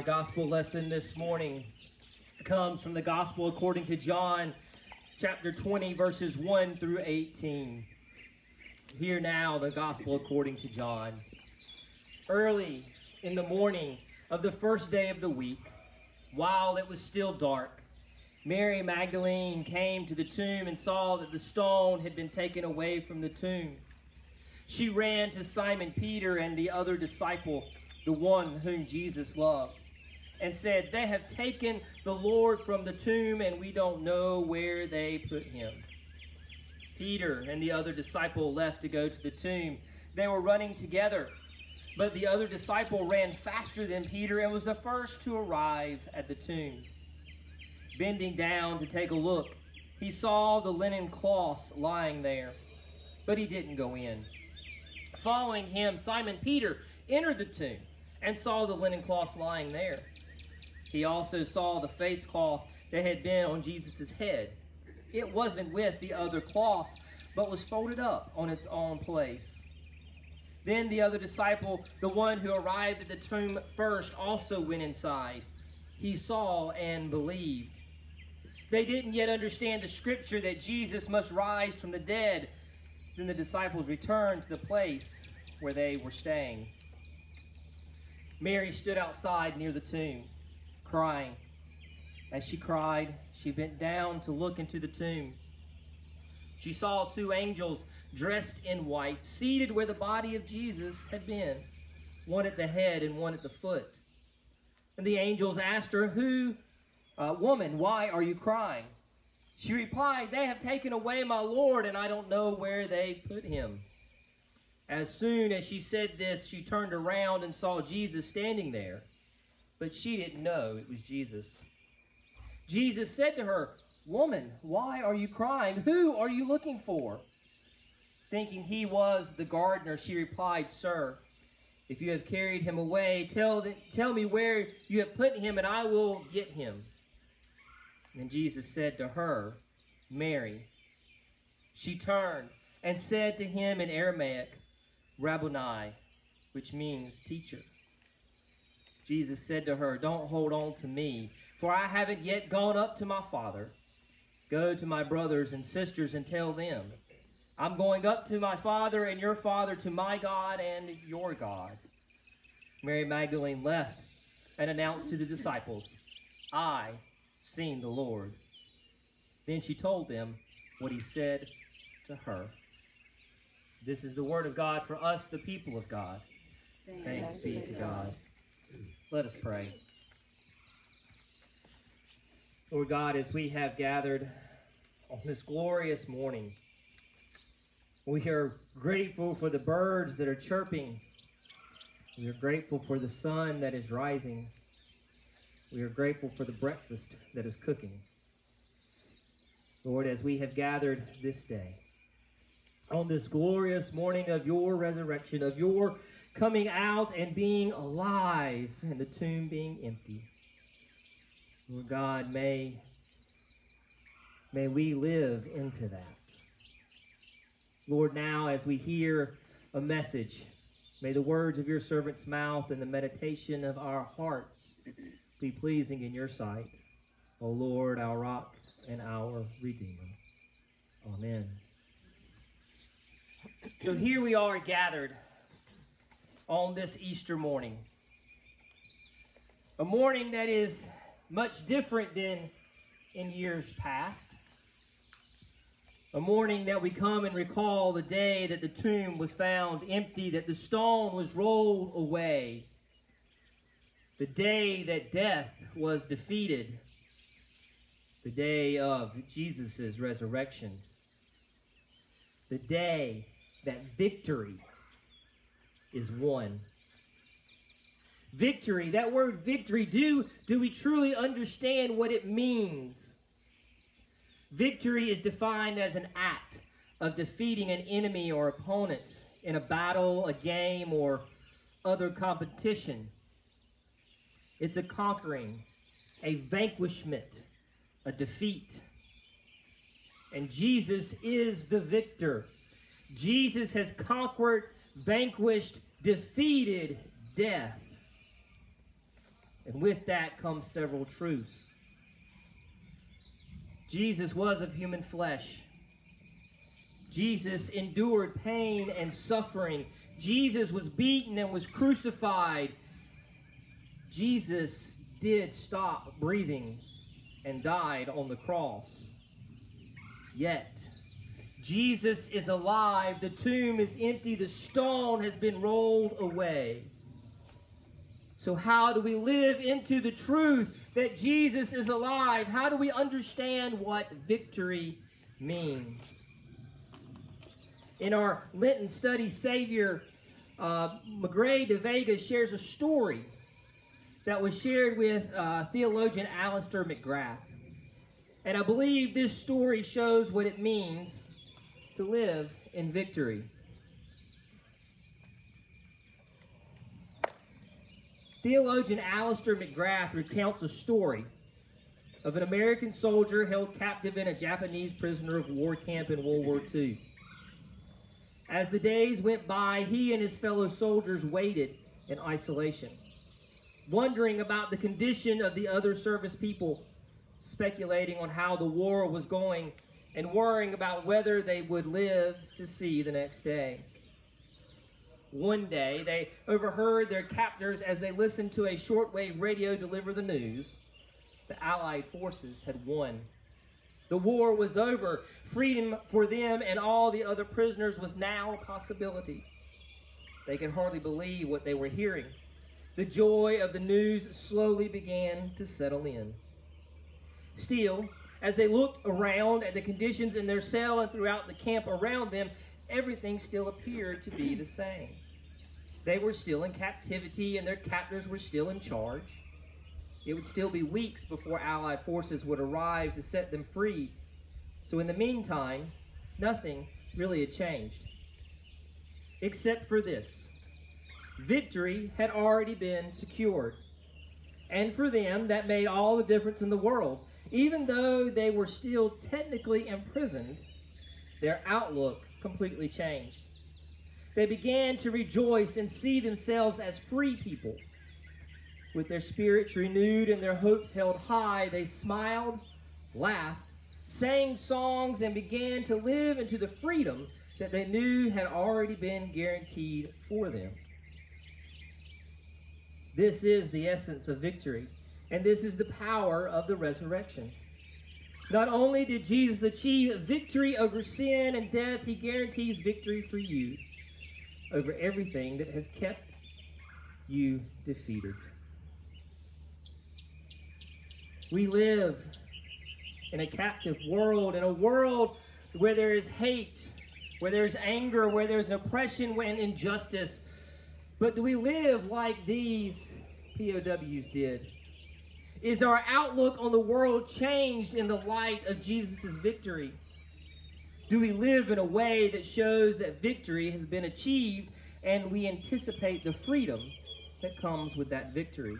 Our gospel lesson this morning comes from the gospel according to John chapter 20, verses 1 through 18. Hear now the gospel according to John. Early in the morning of the first day of the week, while it was still dark, Mary Magdalene came to the tomb and saw that the stone had been taken away from the tomb. She ran to Simon Peter and the other disciple, the one whom Jesus loved, and said, They have taken the Lord from the tomb, and we don't know where they put him. Peter and the other disciple left to go to the tomb. They were running together, but the other disciple ran faster than Peter and was the first to arrive at the tomb. Bending down to take a look, he saw the linen cloths lying there, but he didn't go in. Following him, Simon Peter entered the tomb and saw the linen cloths lying there. He also saw the face cloth that had been on Jesus' head. It wasn't with the other cloths, but was folded up on its own place. Then the other disciple, the one who arrived at the tomb first, also went inside. He saw and believed. They didn't yet understand the scripture that Jesus must rise from the dead then the disciples returned to the place where they were staying. Mary stood outside near the tomb, crying. As she cried, she bent down to look into the tomb. She saw two angels dressed in white, seated where the body of Jesus had been, one at the head and one at the foot. And the angels asked her, Who, uh, woman, why are you crying? She replied, They have taken away my Lord, and I don't know where they put him. As soon as she said this, she turned around and saw Jesus standing there, but she didn't know it was Jesus. Jesus said to her, Woman, why are you crying? Who are you looking for? Thinking he was the gardener, she replied, Sir, if you have carried him away, tell, the, tell me where you have put him, and I will get him. And Jesus said to her, Mary. She turned and said to him in Aramaic, Rabboni, which means teacher. Jesus said to her, Don't hold on to me, for I haven't yet gone up to my Father. Go to my brothers and sisters and tell them, I'm going up to my Father and your Father, to my God and your God. Mary Magdalene left and announced to the disciples, I seen the Lord. Then she told them what he said to her. This is the word of God for us, the people of God. Thanks, Thanks be to God. Let us pray. Lord God, as we have gathered on this glorious morning, we are grateful for the birds that are chirping. We are grateful for the sun that is rising. We are grateful for the breakfast that is cooking. Lord, as we have gathered this day, on this glorious morning of your resurrection, of your coming out and being alive, and the tomb being empty. Lord God, may, may we live into that. Lord, now as we hear a message, may the words of your servant's mouth and the meditation of our hearts be pleasing in your sight, O Lord, our rock and our redeemer. Amen. So here we are gathered on this Easter morning. A morning that is much different than in years past. A morning that we come and recall the day that the tomb was found empty, that the stone was rolled away, the day that death was defeated, the day of Jesus' resurrection, the day that victory is won. Victory, that word victory, do, do we truly understand what it means? Victory is defined as an act of defeating an enemy or opponent in a battle, a game, or other competition. It's a conquering, a vanquishment, a defeat. And Jesus is the victor. Jesus has conquered, vanquished, defeated death. And with that comes several truths. Jesus was of human flesh. Jesus endured pain and suffering. Jesus was beaten and was crucified. Jesus did stop breathing and died on the cross. Yet, Jesus is alive. The tomb is empty. The stone has been rolled away. So, how do we live into the truth that Jesus is alive? How do we understand what victory means? In our Lenten study, Savior uh, Magrey de Vega shares a story that was shared with uh, theologian Alister McGrath. And I believe this story shows what it means to live in victory. Theologian Alister McGrath recounts a story of an American soldier held captive in a Japanese prisoner of war camp in World War II. As the days went by, he and his fellow soldiers waited in isolation, wondering about the condition of the other service people, speculating on how the war was going, and worrying about whether they would live to see the next day. One day, they overheard their captors as they listened to a shortwave radio deliver the news. The Allied forces had won. The war was over. Freedom for them and all the other prisoners was now a possibility. They could hardly believe what they were hearing. The joy of the news slowly began to settle in. Still, as they looked around at the conditions in their cell and throughout the camp around them, everything still appeared to be the same. They were still in captivity and their captors were still in charge. It would still be weeks before Allied forces would arrive to set them free. So, in the meantime, nothing really had changed. Except for this victory had already been secured. And for them, that made all the difference in the world. Even though they were still technically imprisoned, their outlook completely changed. They began to rejoice and see themselves as free people. With their spirits renewed and their hopes held high, they smiled, laughed, sang songs, and began to live into the freedom that they knew had already been guaranteed for them. This is the essence of victory, and this is the power of the resurrection. Not only did Jesus achieve victory over sin and death, he guarantees victory for you over everything that has kept you defeated. We live in a captive world, in a world where there is hate, where there's anger, where there's oppression and injustice. But do we live like these POWs did? Is our outlook on the world changed in the light of Jesus' victory? Do we live in a way that shows that victory has been achieved and we anticipate the freedom that comes with that victory?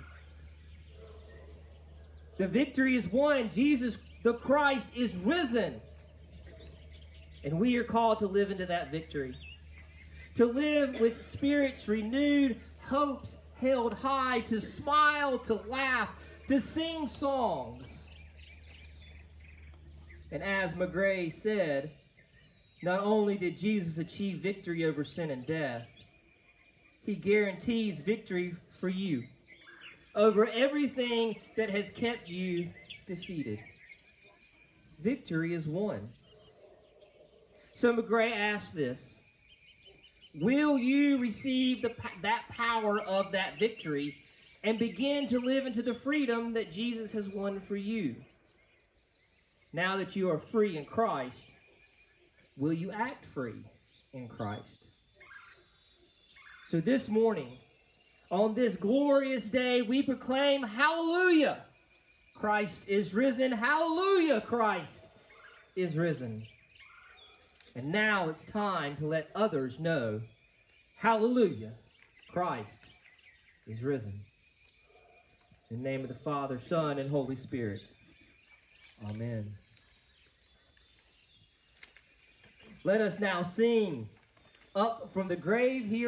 The victory is won. Jesus, the Christ, is risen. And we are called to live into that victory. To live with spirits renewed, hopes held high, to smile, to laugh, to sing songs. And as Magrey said, not only did Jesus achieve victory over sin and death, he guarantees victory for you over everything that has kept you defeated. Victory is won. So Magrey asked this Will you receive the, that power of that victory and begin to live into the freedom that Jesus has won for you? Now that you are free in Christ, will you act free in Christ? So this morning, on this glorious day, we proclaim, Hallelujah! Christ is risen. Hallelujah! Christ is risen. And now it's time to let others know, Hallelujah! Christ is risen. In the name of the Father, Son, and Holy Spirit. Amen. Let us now sing Up from the grave he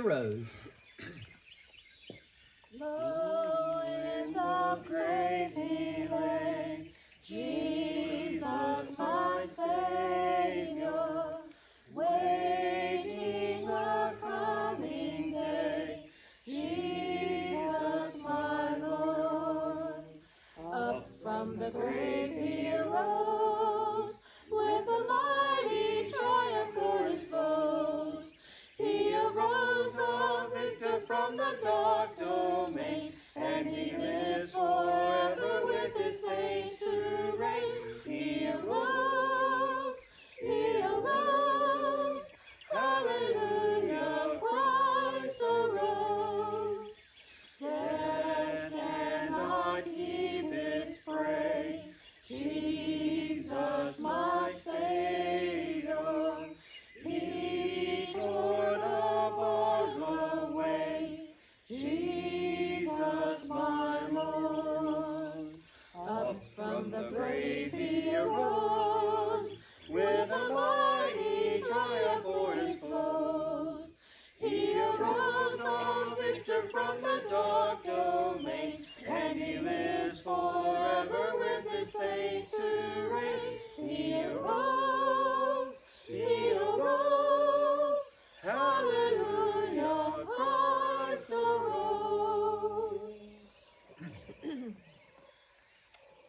arose. Lo in the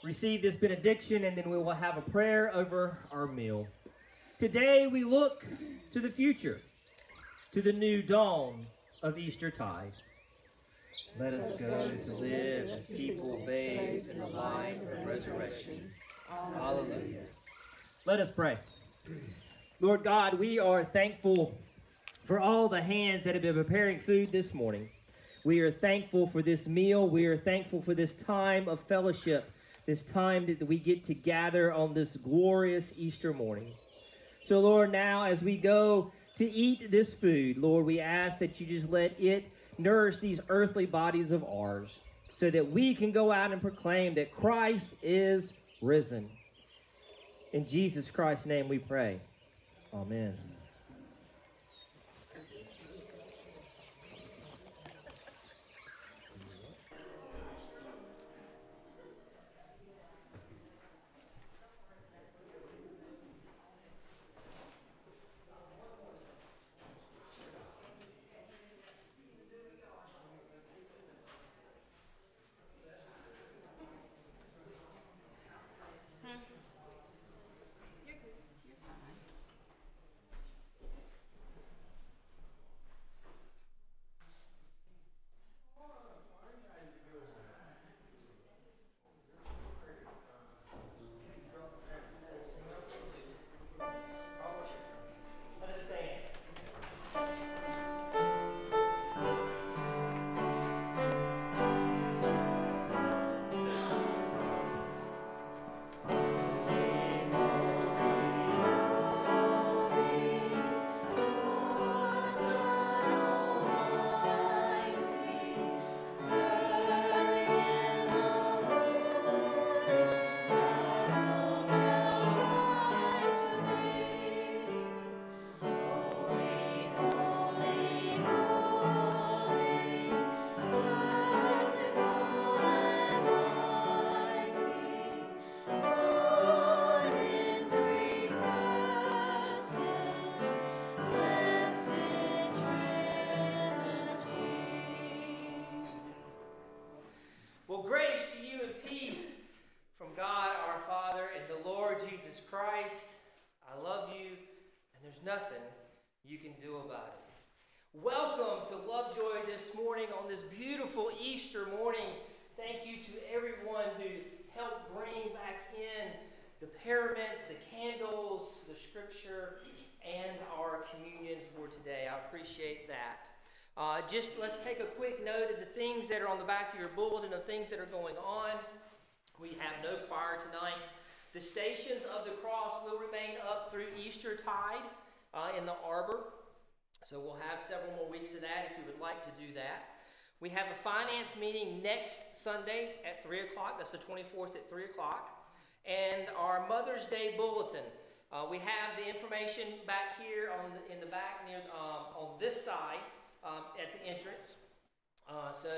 receive this benediction and then we will have a prayer over our meal. Today we look to the future, to the new dawn of Easter tide. Let us go to live as people bathed in the light of resurrection. Hallelujah. Let us pray. Lord God, we are thankful for all the hands that have been preparing food this morning. We are thankful for this meal. We are thankful for this time of fellowship this time that we get to gather on this glorious Easter morning. So, Lord, now as we go to eat this food, Lord, we ask that you just let it nourish these earthly bodies of ours so that we can go out and proclaim that Christ is risen. In Jesus Christ's name we pray. Amen. Just let's take a quick note of the things that are on the back of your bulletin of things that are going on. We have no choir tonight. The stations of the cross will remain up through Easter tide uh, in the arbor. So we'll have several more weeks of that if you would like to do that. We have a finance meeting next Sunday at 3 o'clock. That's the 24th at 3 o'clock. And our Mother's Day bulletin. Uh, we have the information back here on the, in the back near um, on this side um, at the entrance. Uh, so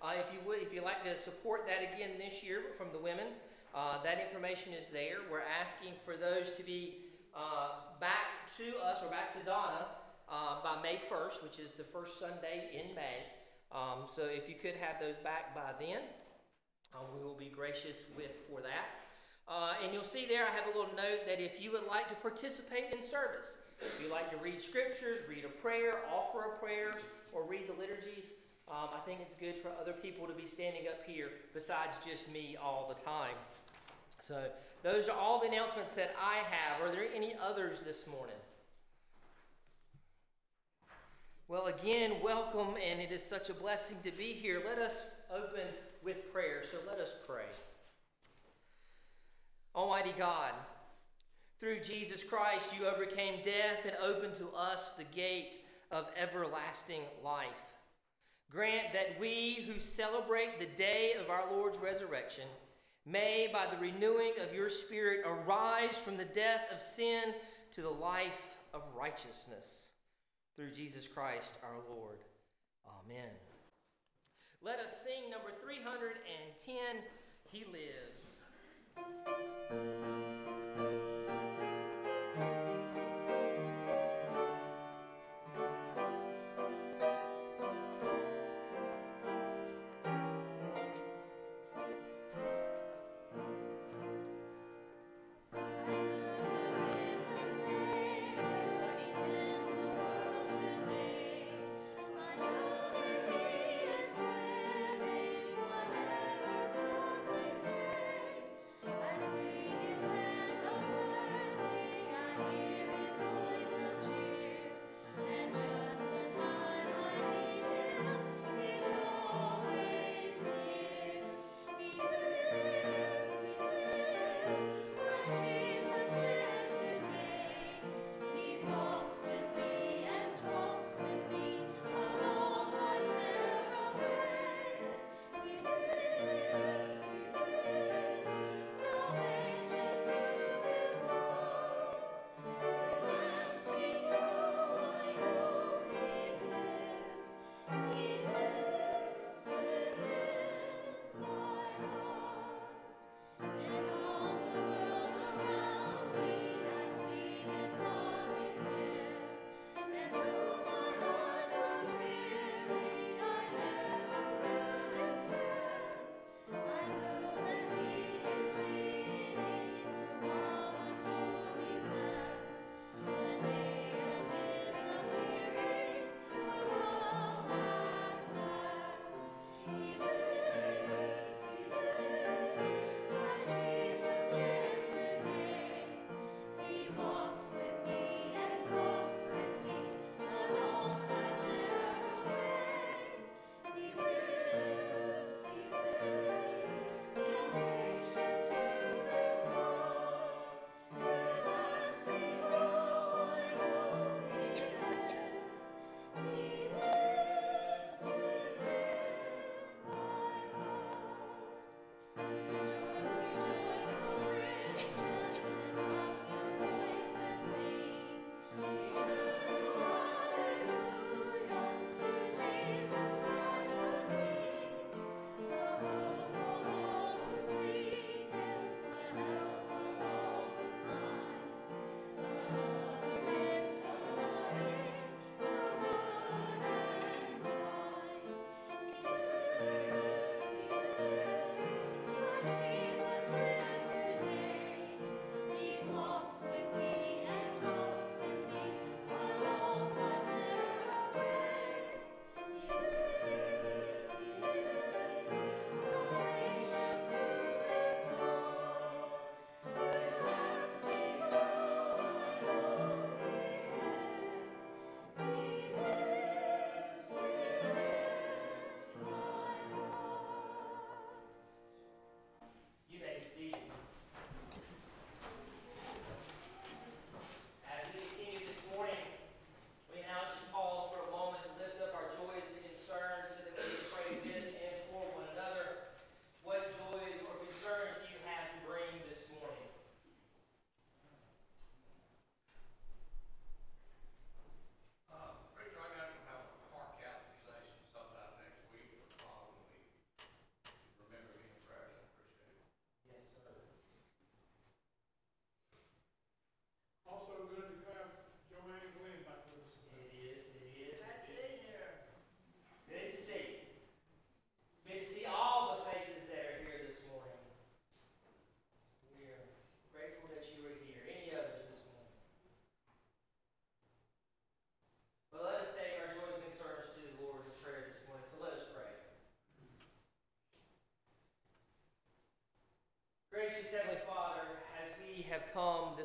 uh, if you would, if you'd like to support that again this year from the women, uh, that information is there. We're asking for those to be uh, back to us or back to Donna uh, by May 1st, which is the first Sunday in May. Um, so if you could have those back by then, uh, we will be gracious with for that. Uh, and you'll see there, I have a little note that if you would like to participate in service, if you like to read scriptures, read a prayer, offer a prayer, or read the liturgies, um, I think it's good for other people to be standing up here besides just me all the time. So, those are all the announcements that I have. Are there any others this morning? Well, again, welcome, and it is such a blessing to be here. Let us open with prayer. So, let us pray. Almighty God, through Jesus Christ, you overcame death and opened to us the gate of everlasting life. Grant that we who celebrate the day of our Lord's resurrection may, by the renewing of your Spirit, arise from the death of sin to the life of righteousness. Through Jesus Christ our Lord. Amen. Let us sing number 310 He Lives.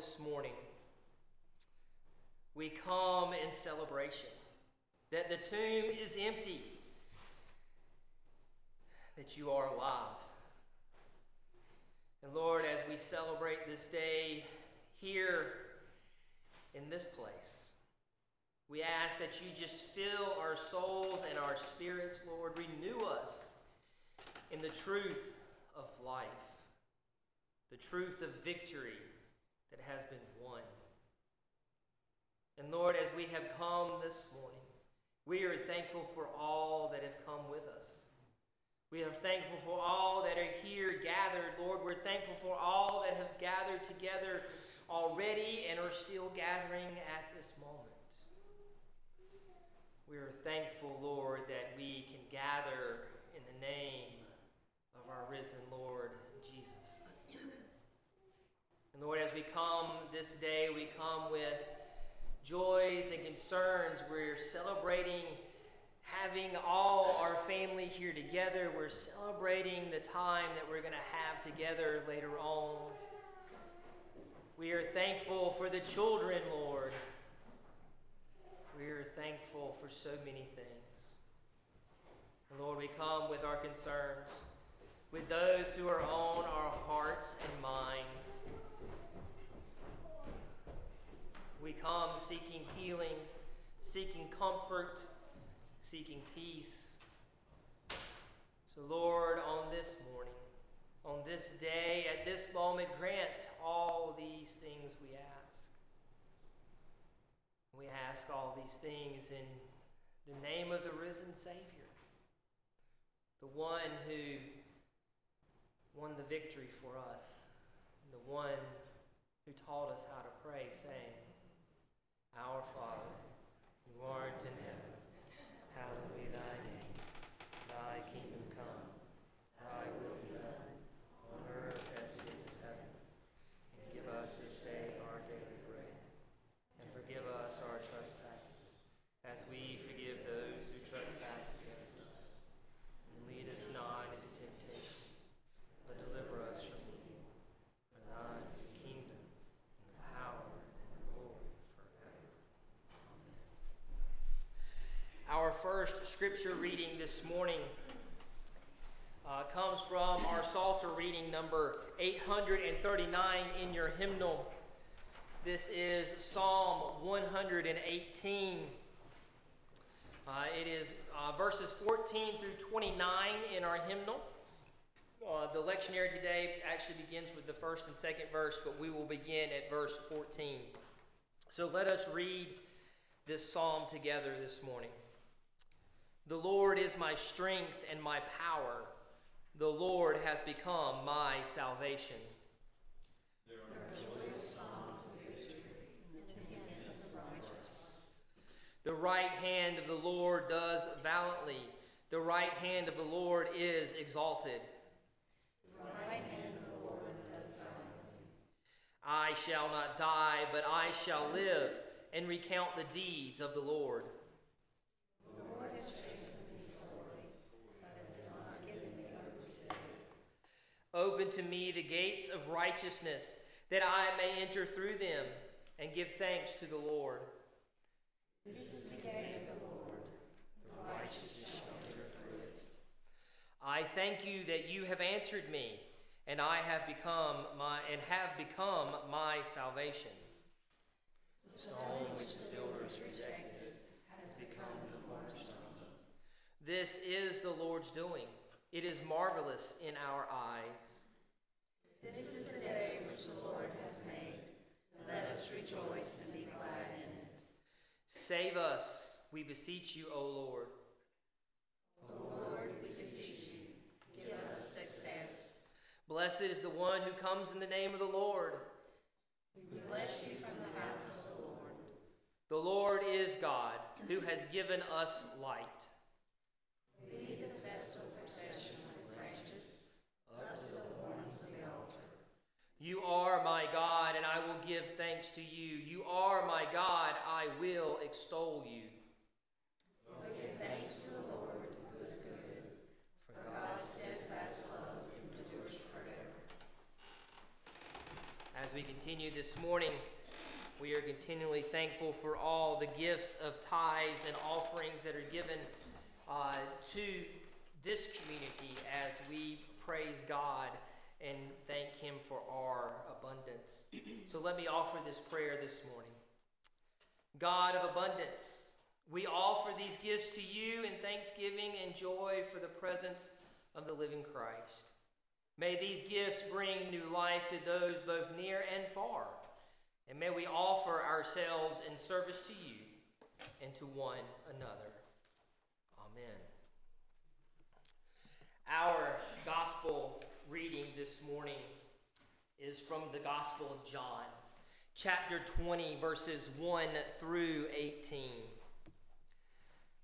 This morning, we come in celebration that the tomb is empty, that you are alive. And Lord, as we celebrate this day here in this place, we ask that you just fill our souls and our spirits, Lord. Renew us in the truth of life, the truth of victory that has been won. And Lord, as we have come this morning, we are thankful for all that have come with us. We are thankful for all that are here gathered, Lord. We're thankful for all that have gathered together already and are still gathering at this moment. We are thankful, Lord, that we can gather in the name of our risen Lord. And Lord, as we come this day, we come with joys and concerns. We're celebrating having all our family here together. We're celebrating the time that we're going to have together later on. We are thankful for the children, Lord. We are thankful for so many things. And Lord, we come with our concerns, with those who are on our hearts and minds. We come seeking healing, seeking comfort, seeking peace. So, Lord, on this morning, on this day, at this moment, grant all these things we ask. We ask all these things in the name of the risen Savior, the one who won the victory for us, the one who taught us how to pray, saying, Our Father, who art in heaven, hallowed be thy name. Thy kingdom come, thy will be done, on earth as it is in heaven. And give us this day our daily bread, and forgive us our trespasses, as we forgive those who trespass against us. And lead us not into temptation, but deliver us from evil. For thine is the kingdom, and the power, and the glory forever. Amen. Our first scripture reading this morning uh, comes from our Psalter reading number 839 in your hymnal. This is Psalm 118. Uh, it is uh, verses 14 through 29 in our hymnal. Uh, the lectionary today actually begins with the first and second verse, but we will begin at verse 14. So let us read this psalm together this morning. The Lord is my strength and my power. The Lord has become my salvation. The right hand of the Lord does valiantly. The right hand of the Lord is exalted. I shall not die, but I shall live and recount the deeds of the Lord. Open to me the gates of righteousness, that I may enter through them and give thanks to the Lord. This is the day of the Lord. The righteous shall enter through it. I thank you that you have answered me, and I have become my and have become my salvation. The stone which the builders rejected has become the cornerstone. This is the Lord's doing. It is marvelous in our eyes. This is the day which the Lord has made. Let us rejoice and be glad in it. Save us, we beseech you, O Lord. O Lord, we beseech you, give us success. Blessed is the one who comes in the name of the Lord. We bless you from the house of the Lord. The Lord is God, who has given us light. Lead the festal procession with branches up to the horns of the altar. You are my God, and I will give thanks to you. You are my God, I will extol you. Oh, give thanks to the Lord, who is good, for God's steadfast love endures forever. As As we continue this morning, we are continually thankful for all the gifts of tithes and offerings that are given uh, to this community as we praise God and thank Him for our abundance. so let me offer this prayer this morning. God of abundance, we offer these gifts to you in thanksgiving and joy for the presence of the living Christ. May these gifts bring new life to those both near and far. And may we offer ourselves in service to you and to one another. Amen. Our gospel reading this morning is from the Gospel of John, chapter 20, verses 1 through 18.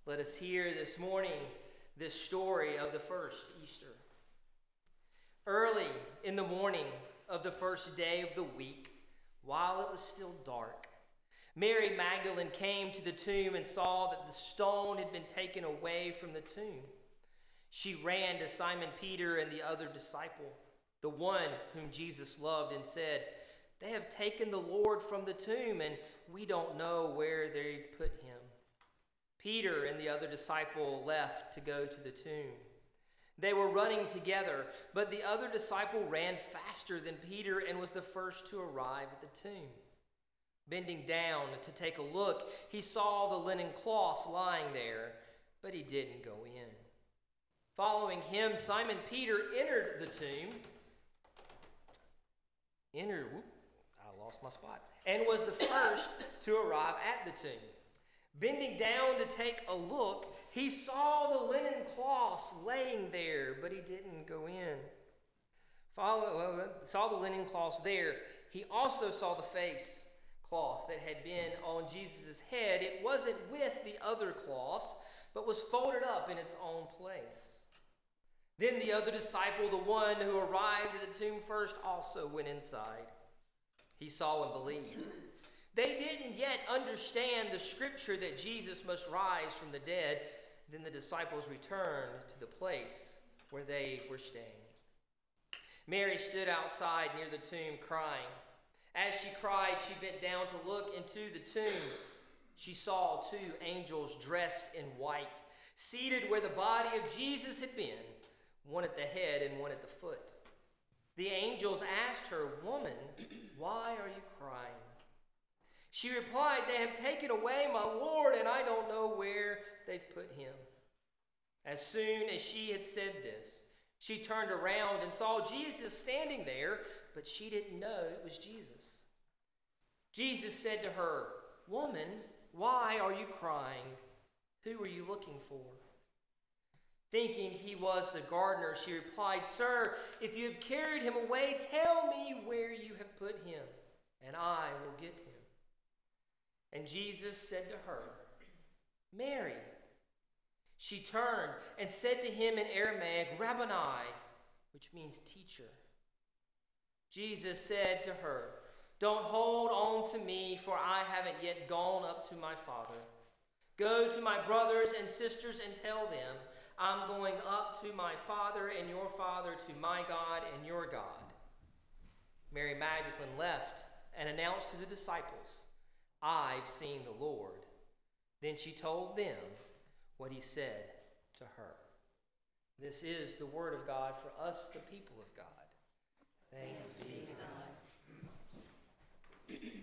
Let us hear this morning this story of the first Easter. Early in the morning of the first day of the week, while it was still dark, Mary Magdalene came to the tomb and saw that the stone had been taken away from the tomb. She ran to Simon Peter and the other disciple, the one whom Jesus loved, and said, They have taken the Lord from the tomb, and we don't know where they've put him. Peter and the other disciple left to go to the tomb. They were running together, but the other disciple ran faster than Peter and was the first to arrive at the tomb. Bending down to take a look, he saw the linen cloths lying there, but he didn't go in. Following him, Simon Peter entered the tomb. Entered, whoop, I lost my spot, and was the first to arrive at the tomb. Bending down to take a look, he saw the linen cloths laying there, but he didn't go in. Follow, uh, saw the linen cloths there. He also saw the face cloth that had been on Jesus' head. It wasn't with the other cloths, but was folded up in its own place. Then the other disciple, the one who arrived at the tomb first, also went inside. He saw and believed. They didn't yet understand the scripture that Jesus must rise from the dead. Then the disciples returned to the place where they were staying. Mary stood outside near the tomb crying. As she cried, she bent down to look into the tomb. She saw two angels dressed in white, seated where the body of Jesus had been, one at the head and one at the foot. The angels asked her, Woman, why are you crying? She replied, They have taken away my Lord, and I don't know where they've put him. As soon as she had said this, she turned around and saw Jesus standing there, but she didn't know it was Jesus. Jesus said to her, Woman, why are you crying? Who are you looking for? Thinking he was the gardener, she replied, Sir, if you have carried him away, tell me where you have put him, and I will get him. And Jesus said to her, Mary. She turned and said to him in Aramaic, Rabboni, which means teacher. Jesus said to her, Don't hold on to me, for I haven't yet gone up to my Father. Go to my brothers and sisters and tell them, I'm going up to my Father and your Father, to my God and your God. Mary Magdalene left and announced to the disciples, I've seen the Lord. Then she told them what he said to her. This is the word of God for us, the people of God. Thanks, Thanks be to God.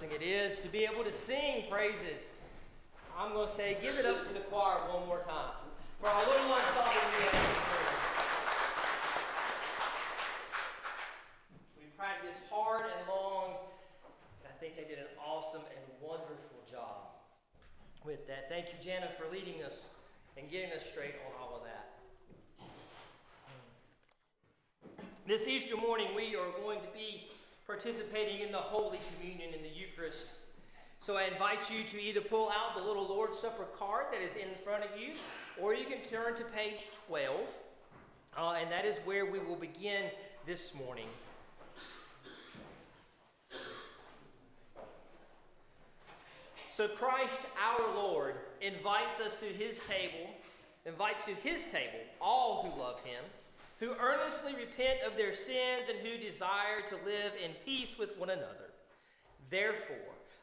Blessing it is to be able to sing praises. I'm going to say, give it up for the choir one more time. For our little ensemble we have We practiced hard and long, and I think they did an awesome and wonderful job with that. Thank you, Jana, for leading us and getting us straight on all of that. This Easter morning, we are going to be participating in the Holy Communion in the Eucharist. So I invite you to either pull out the little Lord's Supper card that is in front of you, or you can turn to page 12, uh, and that is where we will begin this morning. So Christ our Lord invites us to his table, invites to his table all who love him who earnestly repent of their sins and who desire to live in peace with one another. Therefore,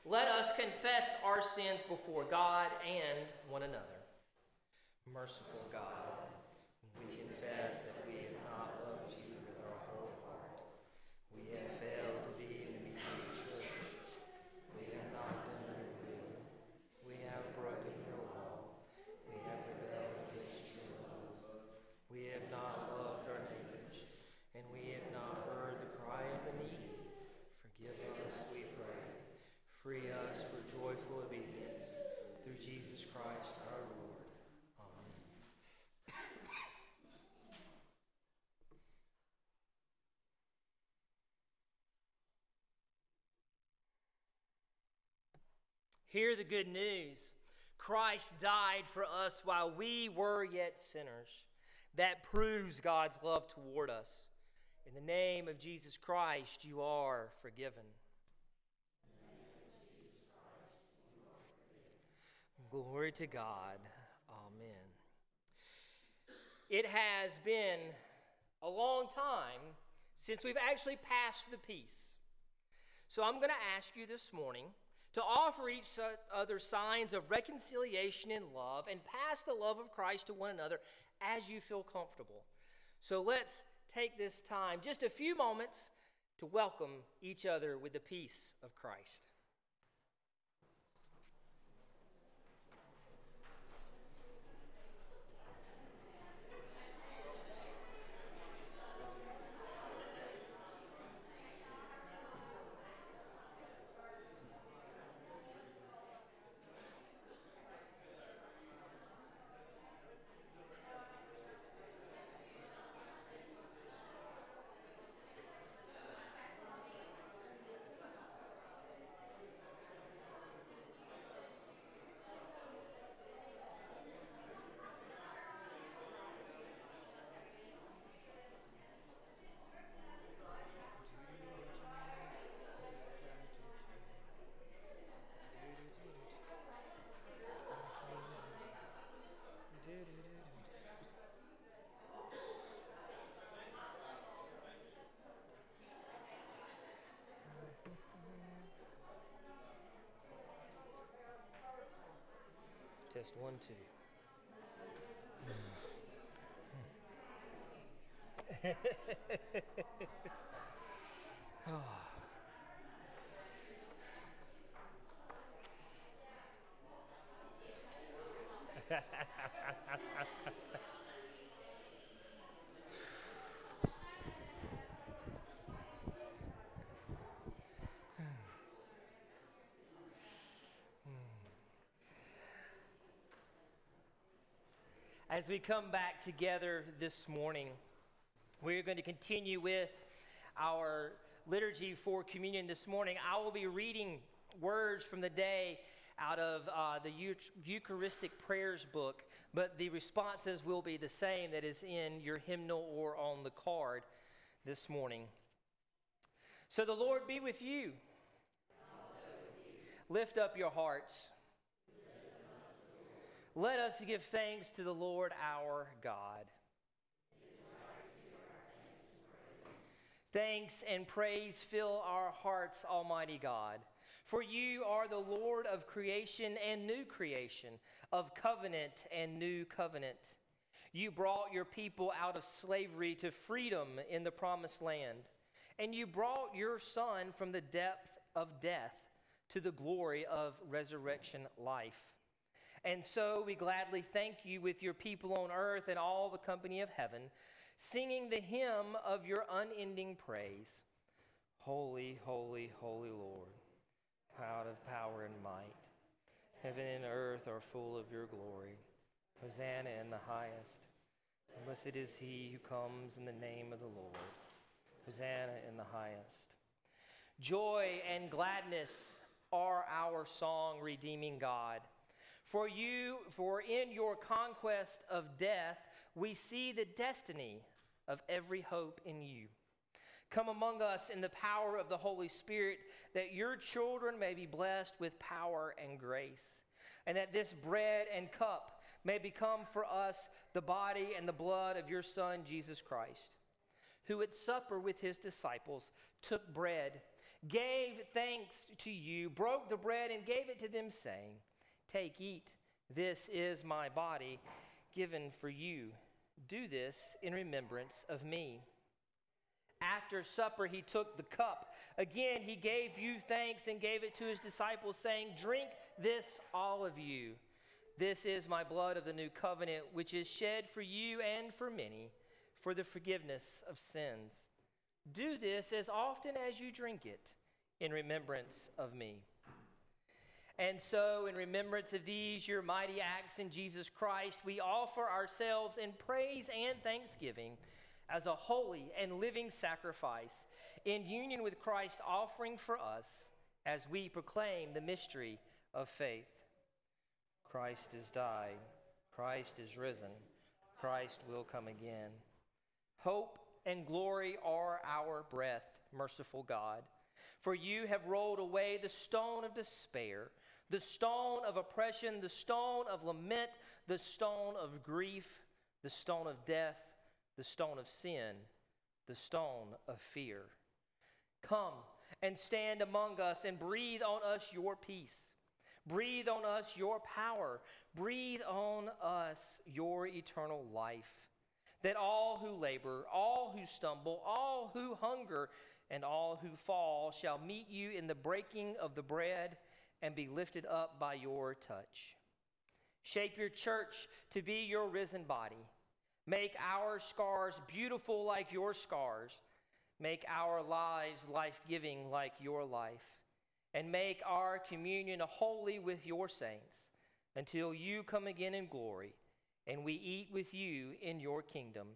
let us confess our sins before God and one another. Merciful God, we confess that we have not loved you with our whole heart. We have failed to be an immediate church. We have not done your will. We have broken your law. We have rebelled against your love. We have not loved our neighbors, and we have not heard the cry of the needy. Forgive us, we pray. Free us for joyful obedience through Jesus Christ our Lord. Amen. Hear the good news. Christ died for us while we were yet sinners. That proves God's love toward us. In the name of Jesus Christ, you are forgiven. Glory to God. Amen. It has been a long time since we've actually passed the peace. So I'm going to ask you this morning to offer each other signs of reconciliation and love and pass the love of Christ to one another as you feel comfortable. So let's take this time, just a few moments, to welcome each other with the peace of Christ. Test one, two. oh. As we come back together this morning, we're going to continue with our liturgy for communion this morning. I will be reading words from the day out of uh, the Eucharistic Prayers book, but the responses will be the same that is in your hymnal or on the card this morning. So the Lord be with you. With you. Lift up your hearts. Let us give thanks to the Lord our God. Thanks and praise fill our hearts, Almighty God. For you are the Lord of creation and new creation, of covenant and new covenant. You brought your people out of slavery to freedom in the promised land, and you brought your Son from the depth of death to the glory of resurrection life. And so we gladly thank you with your people on earth and all the company of heaven, singing the hymn of your unending praise. Holy, holy, holy Lord, proud of power and might. Heaven and earth are full of your glory. Hosanna in the highest. Blessed is he who comes in the name of the Lord. Hosanna in the highest. Joy and gladness are our song, redeeming God. For you, for in your conquest of death, we see the destiny of every hope in you. Come among us in the power of the Holy Spirit, that your children may be blessed with power and grace, and that this bread and cup may become for us the body and the blood of your Son, Jesus Christ, who at supper with his disciples took bread, gave thanks to you, broke the bread, and gave it to them, saying, Take, eat, this is my body given for you. Do this in remembrance of me. After supper, he took the cup. Again, he gave you thanks and gave it to his disciples, saying, Drink this, all of you. This is my blood of the new covenant, which is shed for you and for many for the forgiveness of sins. Do this as often as you drink it in remembrance of me. And so, in remembrance of these, your mighty acts in Jesus Christ, we offer ourselves in praise and thanksgiving as a holy and living sacrifice in union with Christ, offering for us as we proclaim the mystery of faith. Christ has died, Christ is risen, Christ will come again. Hope and glory are our breath, merciful God. For you have rolled away the stone of despair, the stone of oppression, the stone of lament, the stone of grief, the stone of death, the stone of sin, the stone of fear. Come and stand among us and breathe on us your peace. Breathe on us your power. Breathe on us your eternal life. That all who labor, all who stumble, all who hunger, and all who fall shall meet you in the breaking of the bread and be lifted up by your touch. Shape your church to be your risen body. Make our scars beautiful like your scars. Make our lives life giving like your life. And make our communion holy with your saints until you come again in glory and we eat with you in your kingdom.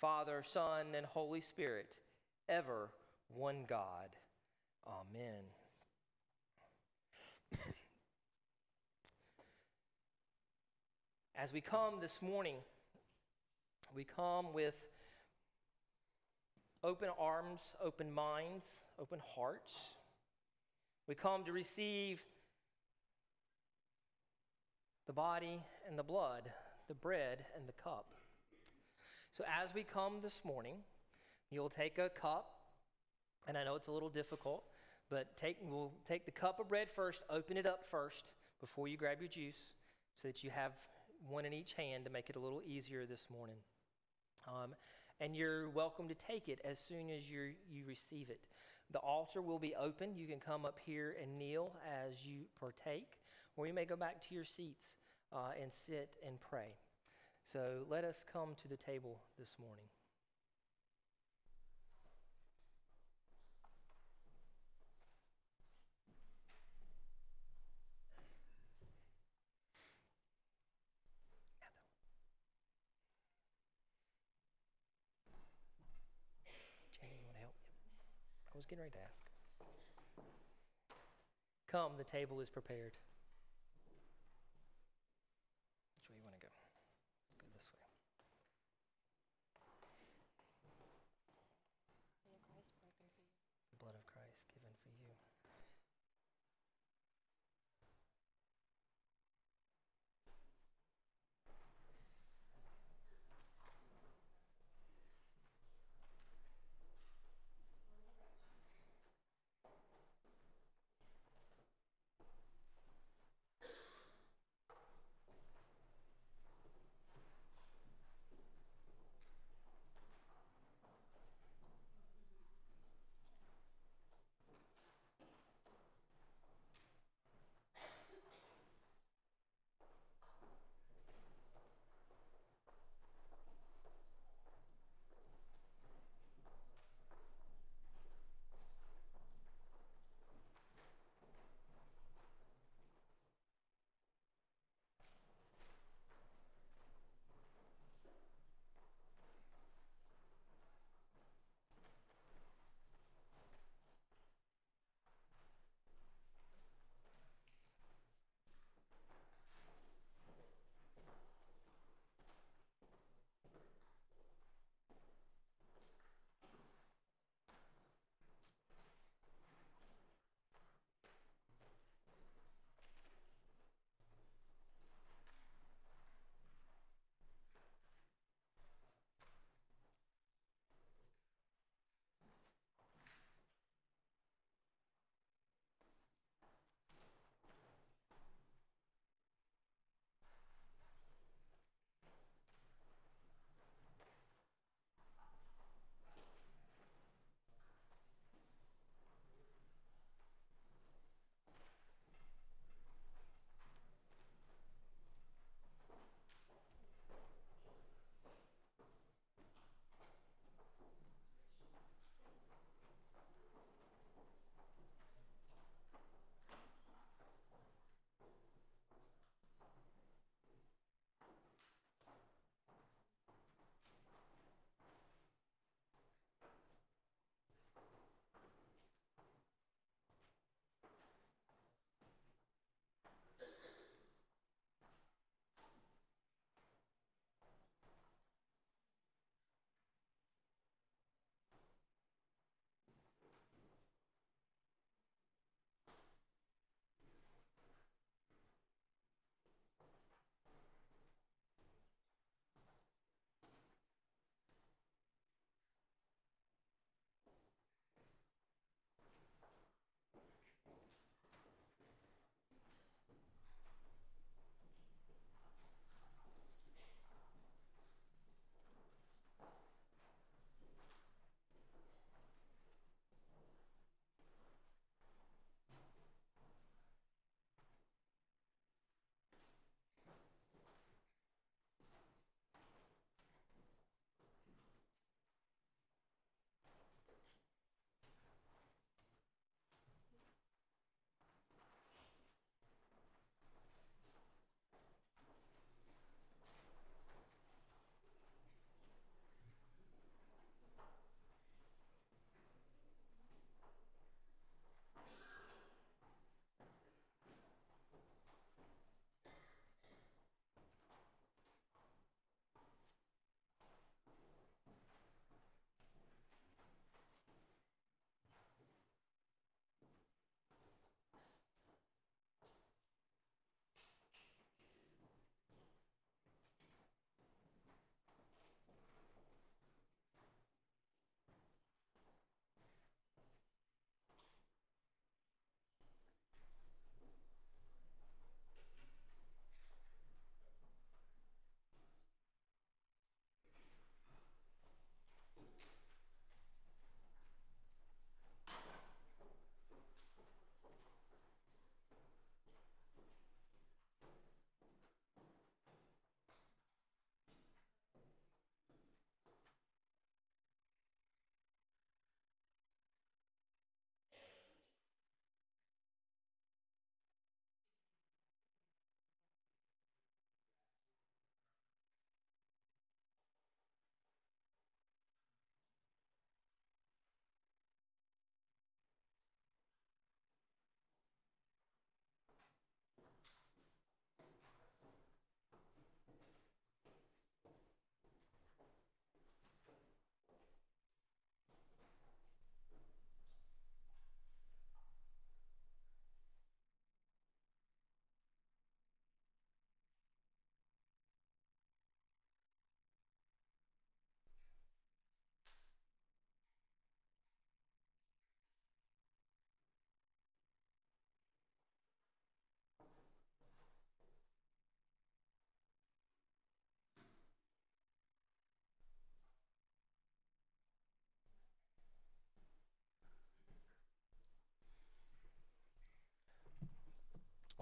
Father, Son, and Holy Spirit, ever one God. Amen. As we come this morning, we come with open arms, open minds, open hearts. We come to receive the body and the blood, the bread and the cup. So, as we come this morning, you'll take a cup, and I know it's a little difficult, but take, we'll take the cup of bread first, open it up first before you grab your juice so that you have one in each hand to make it a little easier this morning. Um, and you're welcome to take it as soon as you you receive it. The altar will be open. You can come up here and kneel as you partake, or you may go back to your seats uh, and sit and pray. So let us come to the table this morning. I was getting ready to ask. Come, the table is prepared.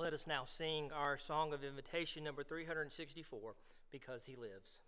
Let us now sing our song of invitation, number 364, Because He Lives.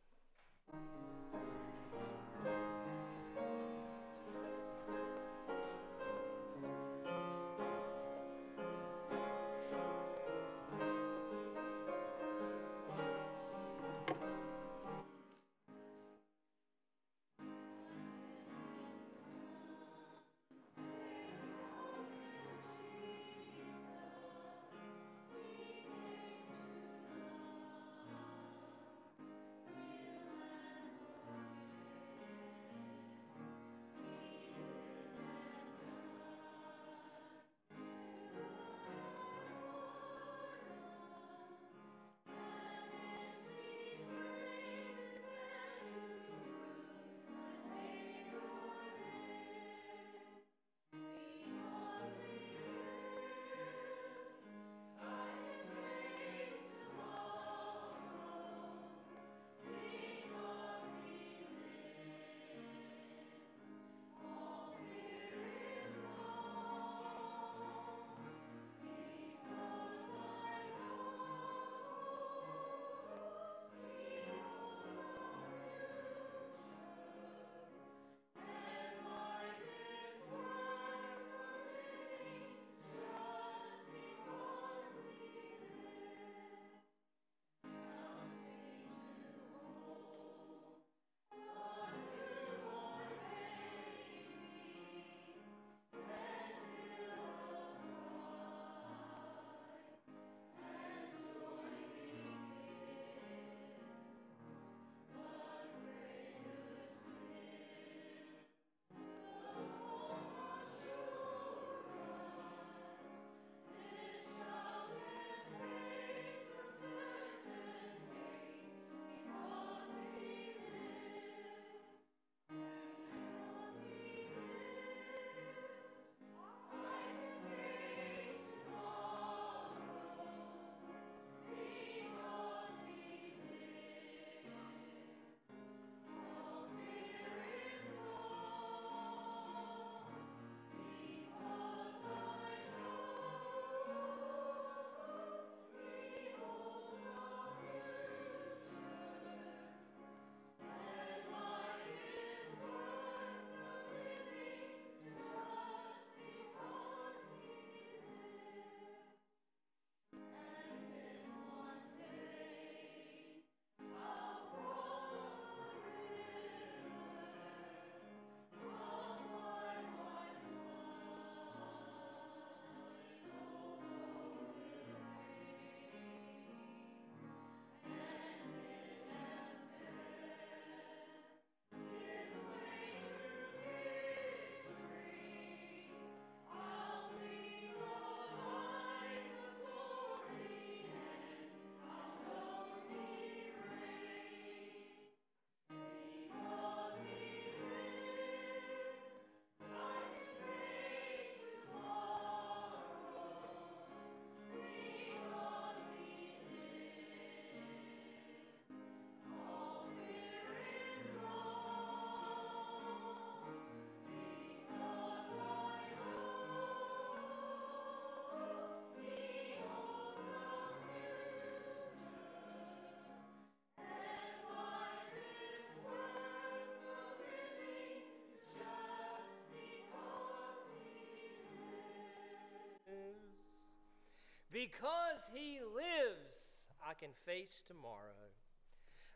Because he lives, I can face tomorrow.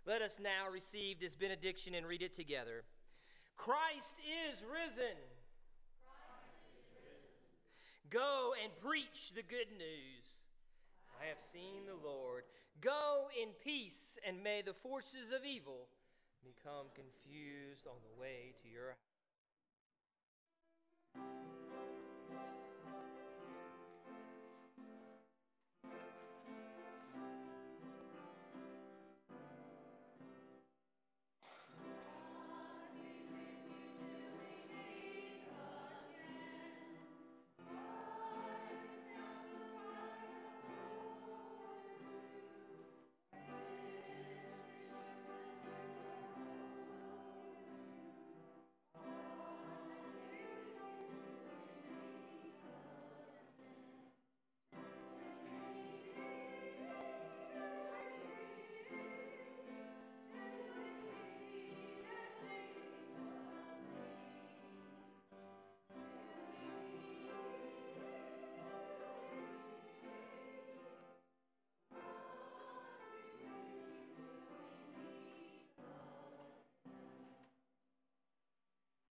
Let us now receive this benediction and read it together. Christ is risen. Christ is risen. Go and preach the good news. I have seen the Lord. Go in peace, and may the forces of evil become confused on the way to your house.